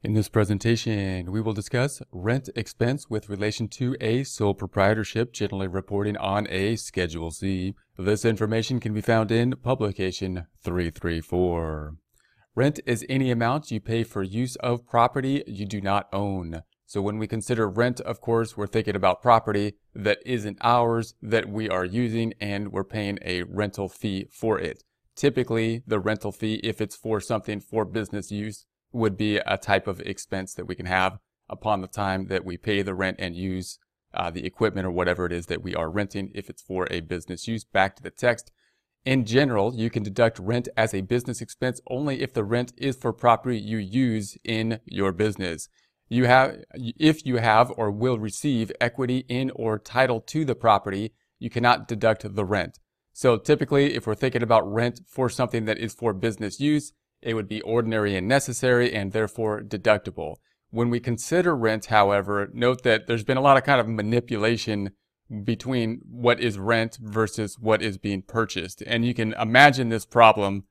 In this presentation, we will discuss rent expense with relation to a sole proprietorship generally reporting on a Schedule C. This information can be found in Publication 334. Rent is any amount you pay for use of property you do not own. So when we consider rent, of course, we're thinking about property that isn't ours, that we are using, and we're paying a rental fee for it. Typically, the rental fee, if it's for something for business use, would be a type of expense that we can have upon the time that we pay the rent and use uh, the equipment or whatever it is that we are renting if it's for a business use. Back to the text. In general, you can deduct rent as a business expense only if the rent is for property you use in your business. You have, if you have or will receive equity in or title to the property, you cannot deduct the rent. So typically, if we're thinking about rent for something that is for business use, it would be ordinary and necessary and therefore deductible. When we consider rent, however, note that there's been a lot of kind of manipulation between what is rent versus what is being purchased. And you can imagine this problem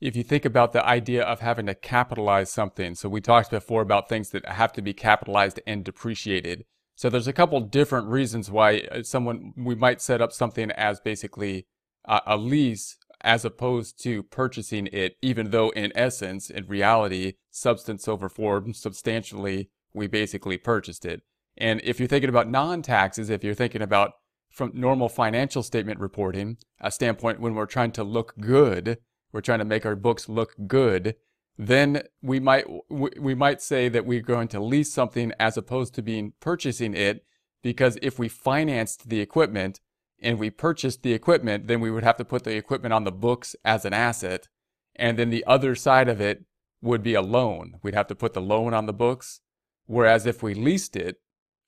if you think about the idea of having to capitalize something. So we talked before about things that have to be capitalized and depreciated. So there's a couple different reasons why uh, someone we might set up something as basically a, a lease as opposed to purchasing it, even though in essence, in reality, substance over form, substantially, we basically purchased it. And if you're thinking about non-taxes, if you're thinking about from normal financial statement reporting, a standpoint when we're trying to look good, we're trying to make our books look good, then we might we might say that we're going to lease something as opposed to being purchasing it because if we financed the equipment, and we purchased the equipment, then we would have to put the equipment on the books as an asset. And then the other side of it would be a loan. We'd have to put the loan on the books. Whereas if we leased it,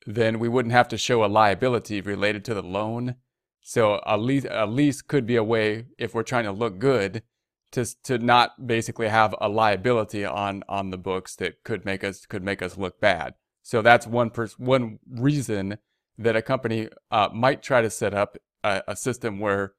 then we wouldn't have to show a liability related to the loan. So a lease, a lease could be a way, if we're trying to look good, to, to not basically have a liability on, on the books that could make us, could make us look bad. So that's one pers- one reason that a company uh, might try to set up a, a system where,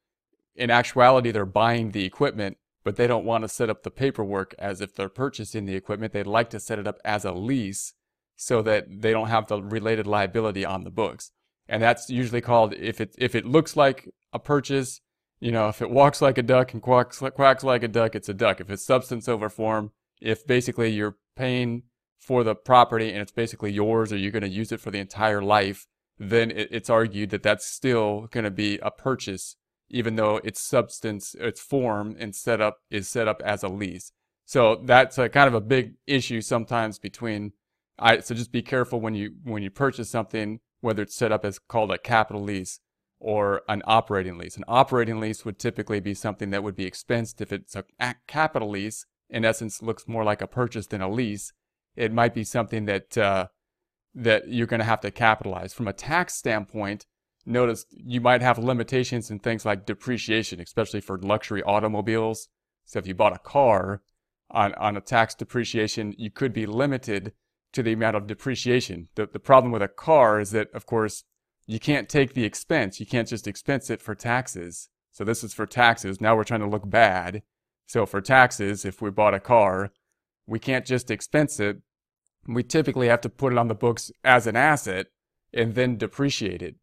in actuality, they're buying the equipment, but they don't want to set up the paperwork as if they're purchasing the equipment. They'd like to set it up as a lease so that they don't have the related liability on the books. And that's usually called if it if it looks like a purchase, you know, if it walks like a duck and quacks quacks like a duck, it's a duck. If it's substance over form, if basically you're paying for the property and it's basically yours or you're going to use it for the entire life, then it, it's argued that that's still going to be a purchase, even though its substance, its form and setup is set up as a lease. So that's a kind of a big issue sometimes between. I, so just be careful when you when you purchase something, whether it's set up as called a capital lease or an operating lease. An operating lease would typically be something that would be expensed if it's a capital lease. In essence, looks more like a purchase than a lease. It might be something that uh, that you're going to have to capitalize. From a tax standpoint, notice you might have limitations in things like depreciation, especially for luxury automobiles. So if you bought a car on, on a tax depreciation, you could be limited to the amount of depreciation. The, the problem with a car is that, of course, you can't take the expense. You can't just expense it for taxes. So this is for taxes. Now we're trying to look bad. So for taxes, if we bought a car, we can't just expense it we typically have to put it on the books as an asset and then depreciate it.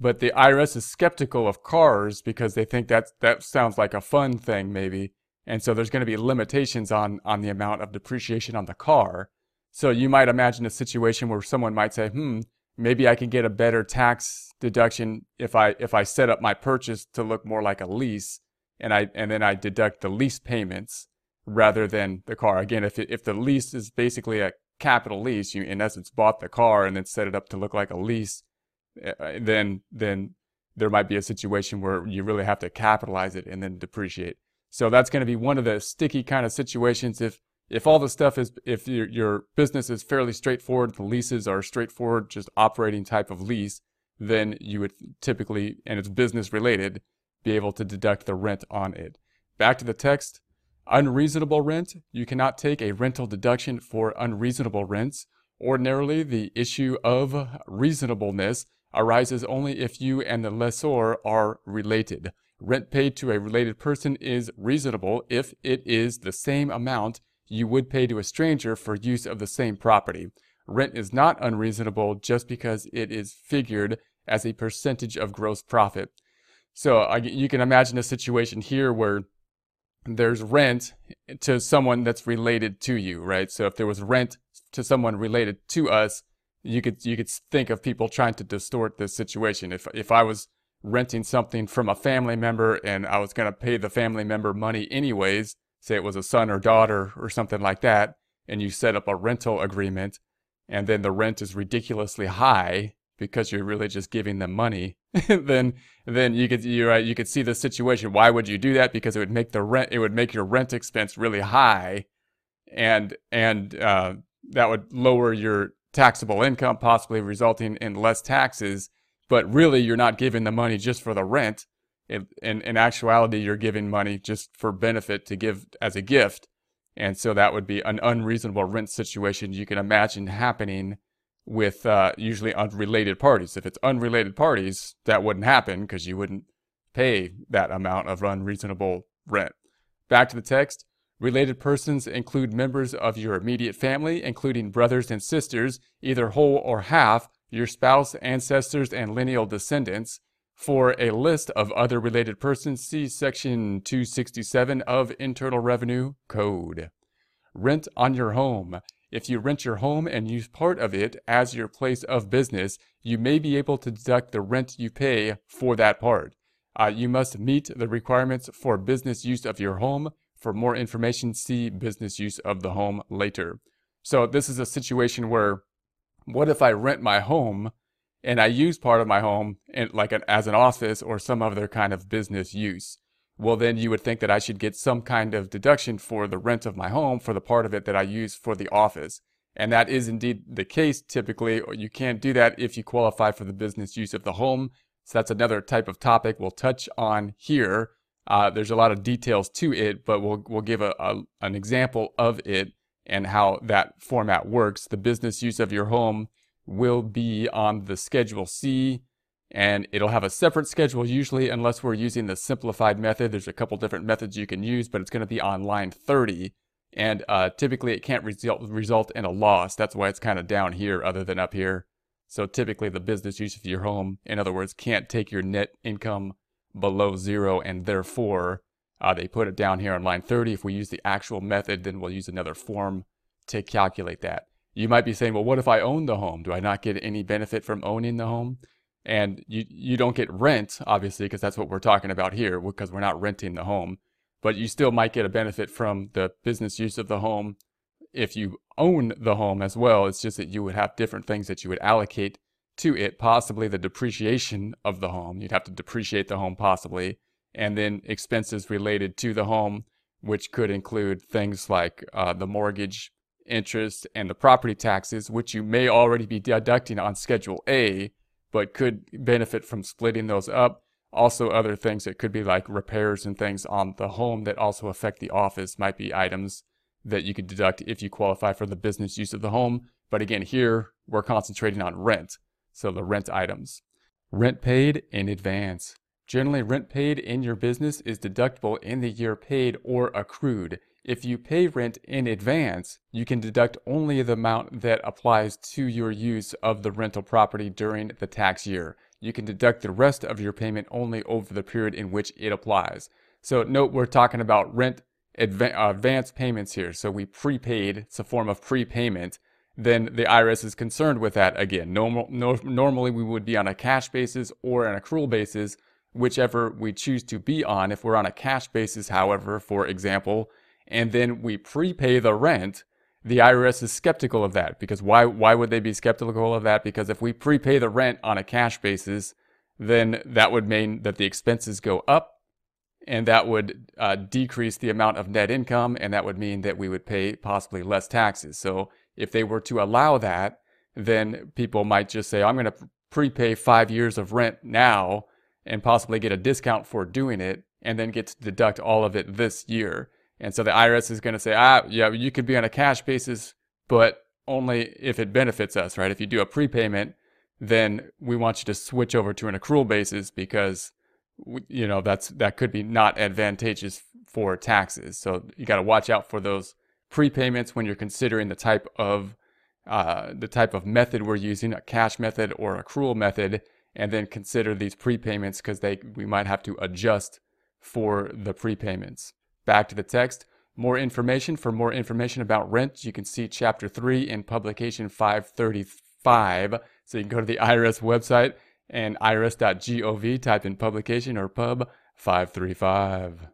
But the IRS is skeptical of cars because they think that that sounds like a fun thing maybe. And so there's going to be limitations on on the amount of depreciation on the car. So you might imagine a situation where someone might say, "Hmm, maybe I can get a better tax deduction if I if I set up my purchase to look more like a lease and I and then I deduct the lease payments rather than the car." Again, if it, if the lease is basically a capital lease, you in essence bought the car and then set it up to look like a lease, eh, eh, then then there might be a situation where you really have to capitalize it and then depreciate. So that's going to be one of the sticky kind of situations if if all the stuff is if your, your business is fairly straightforward, the leases are straightforward, just operating type of lease, then you would typically and it's business related be able to deduct the rent on it. Back to the text. Unreasonable rent, you cannot take a rental deduction for unreasonable rents. Ordinarily, the issue of reasonableness arises only if you and the lessor are related. Rent paid to a related person is reasonable if it is the same amount you would pay to a stranger for use of the same property. Rent is not unreasonable just because it is figured as a percentage of gross profit. So you can imagine a situation here where there's rent to someone that's related to you, right? So if there was rent to someone related to us, you could you could think of people trying to distort this situation. If if I was renting something from a family member and I was going to pay the family member money anyways, say it was a son or daughter or something like that, and you set up a rental agreement and then the rent is ridiculously high because you're really just giving them money, then then you could you you could see the situation. Why would you do that? Because it would make the rent it would make your rent expense really high, and and uh, that would lower your taxable income, possibly resulting in less taxes. But really, you're not giving the money just for the rent. In, in, in actuality, you're giving money just for benefit to give as a gift. And so that would be an unreasonable rent situation you can imagine happening with uh, usually unrelated parties. If it's unrelated parties, that wouldn't happen because you wouldn't pay that amount of unreasonable rent. Back to the text. Related persons include members of your immediate family, including brothers and sisters, either whole or half, your spouse, ancestors, and lineal descendants. For a list of other related persons, see Section 267 of Internal Revenue Code. Rent on your home. If you rent your home and use part of it as your place of business, you may be able to deduct the rent you pay for that part. Uh, you must meet the requirements for business use of your home. For more information, see business use of the home later. So this is a situation where, what if I rent my home and I use part of my home in, like an, as an office or some other kind of business use? Well, then you would think that I should get some kind of deduction for the rent of my home for the part of it that I use for the office. And that is indeed the case typically. You can't do that if you qualify for the business use of the home. So that's another type of topic we'll touch on here. Uh, there's a lot of details to it, but we'll, we'll give a, a, an example of it and how that format works. The business use of your home will be on the Schedule C and it'll have a separate schedule usually unless we're using the simplified method. There's a couple different methods you can use, but it's going to be on line 30. And uh, typically it can't result, result in a loss. That's why it's kind of down here other than up here. So typically the business use of your home, in other words, can't take your net income below zero and therefore uh, they put it down here on line 30. If we use the actual method, then we'll use another form to calculate that. You might be saying, well, what if I own the home? Do I not get any benefit from owning the home? And you you don't get rent obviously because that's what we're talking about here because we're not renting the home. But you still might get a benefit from the business use of the home if you own the home as well. It's just that you would have different things that you would allocate to it possibly the depreciation of the home. You'd have to depreciate the home possibly and then expenses related to the home which could include things like uh, the mortgage interest and the property taxes which you may already be deducting on schedule a but could benefit from splitting those up. Also, other things that could be like repairs and things on the home that also affect the office might be items that you could deduct if you qualify for the business use of the home. But again, here we're concentrating on rent, so the rent items. Rent paid in advance. Generally, rent paid in your business is deductible in the year paid or accrued. If you pay rent in advance, you can deduct only the amount that applies to your use of the rental property during the tax year. You can deduct the rest of your payment only over the period in which it applies. So note we're talking about rent uh, advance payments here. So we prepaid, it's a form of prepayment. Then the IRS is concerned with that again. Normal, no, normally we would be on a cash basis or an accrual basis, whichever we choose to be on. If we're on a cash basis, however, for example, and then we prepay the rent, the IRS is skeptical of that because why why would they be skeptical of that? Because if we prepay the rent on a cash basis, then that would mean that the expenses go up, and that would uh, decrease the amount of net income, and that would mean that we would pay possibly less taxes. So if they were to allow that, then people might just say, "I'm going to prepay five years of rent now." And possibly get a discount for doing it, and then get to deduct all of it this year. And so the IRS is going to say, ah, yeah, you could be on a cash basis, but only if it benefits us, right? If you do a prepayment, then we want you to switch over to an accrual basis because you know that's that could be not advantageous for taxes. So you got to watch out for those prepayments when you're considering the type of uh, the type of method we're using, a cash method or accrual method, and then consider these prepayments because they we might have to adjust for the prepayments. Back to the text. More information. For more information about rent, you can see Chapter 3 in Publication 535. So you can go to the IRS website and irs.gov, type in publication or pub 535.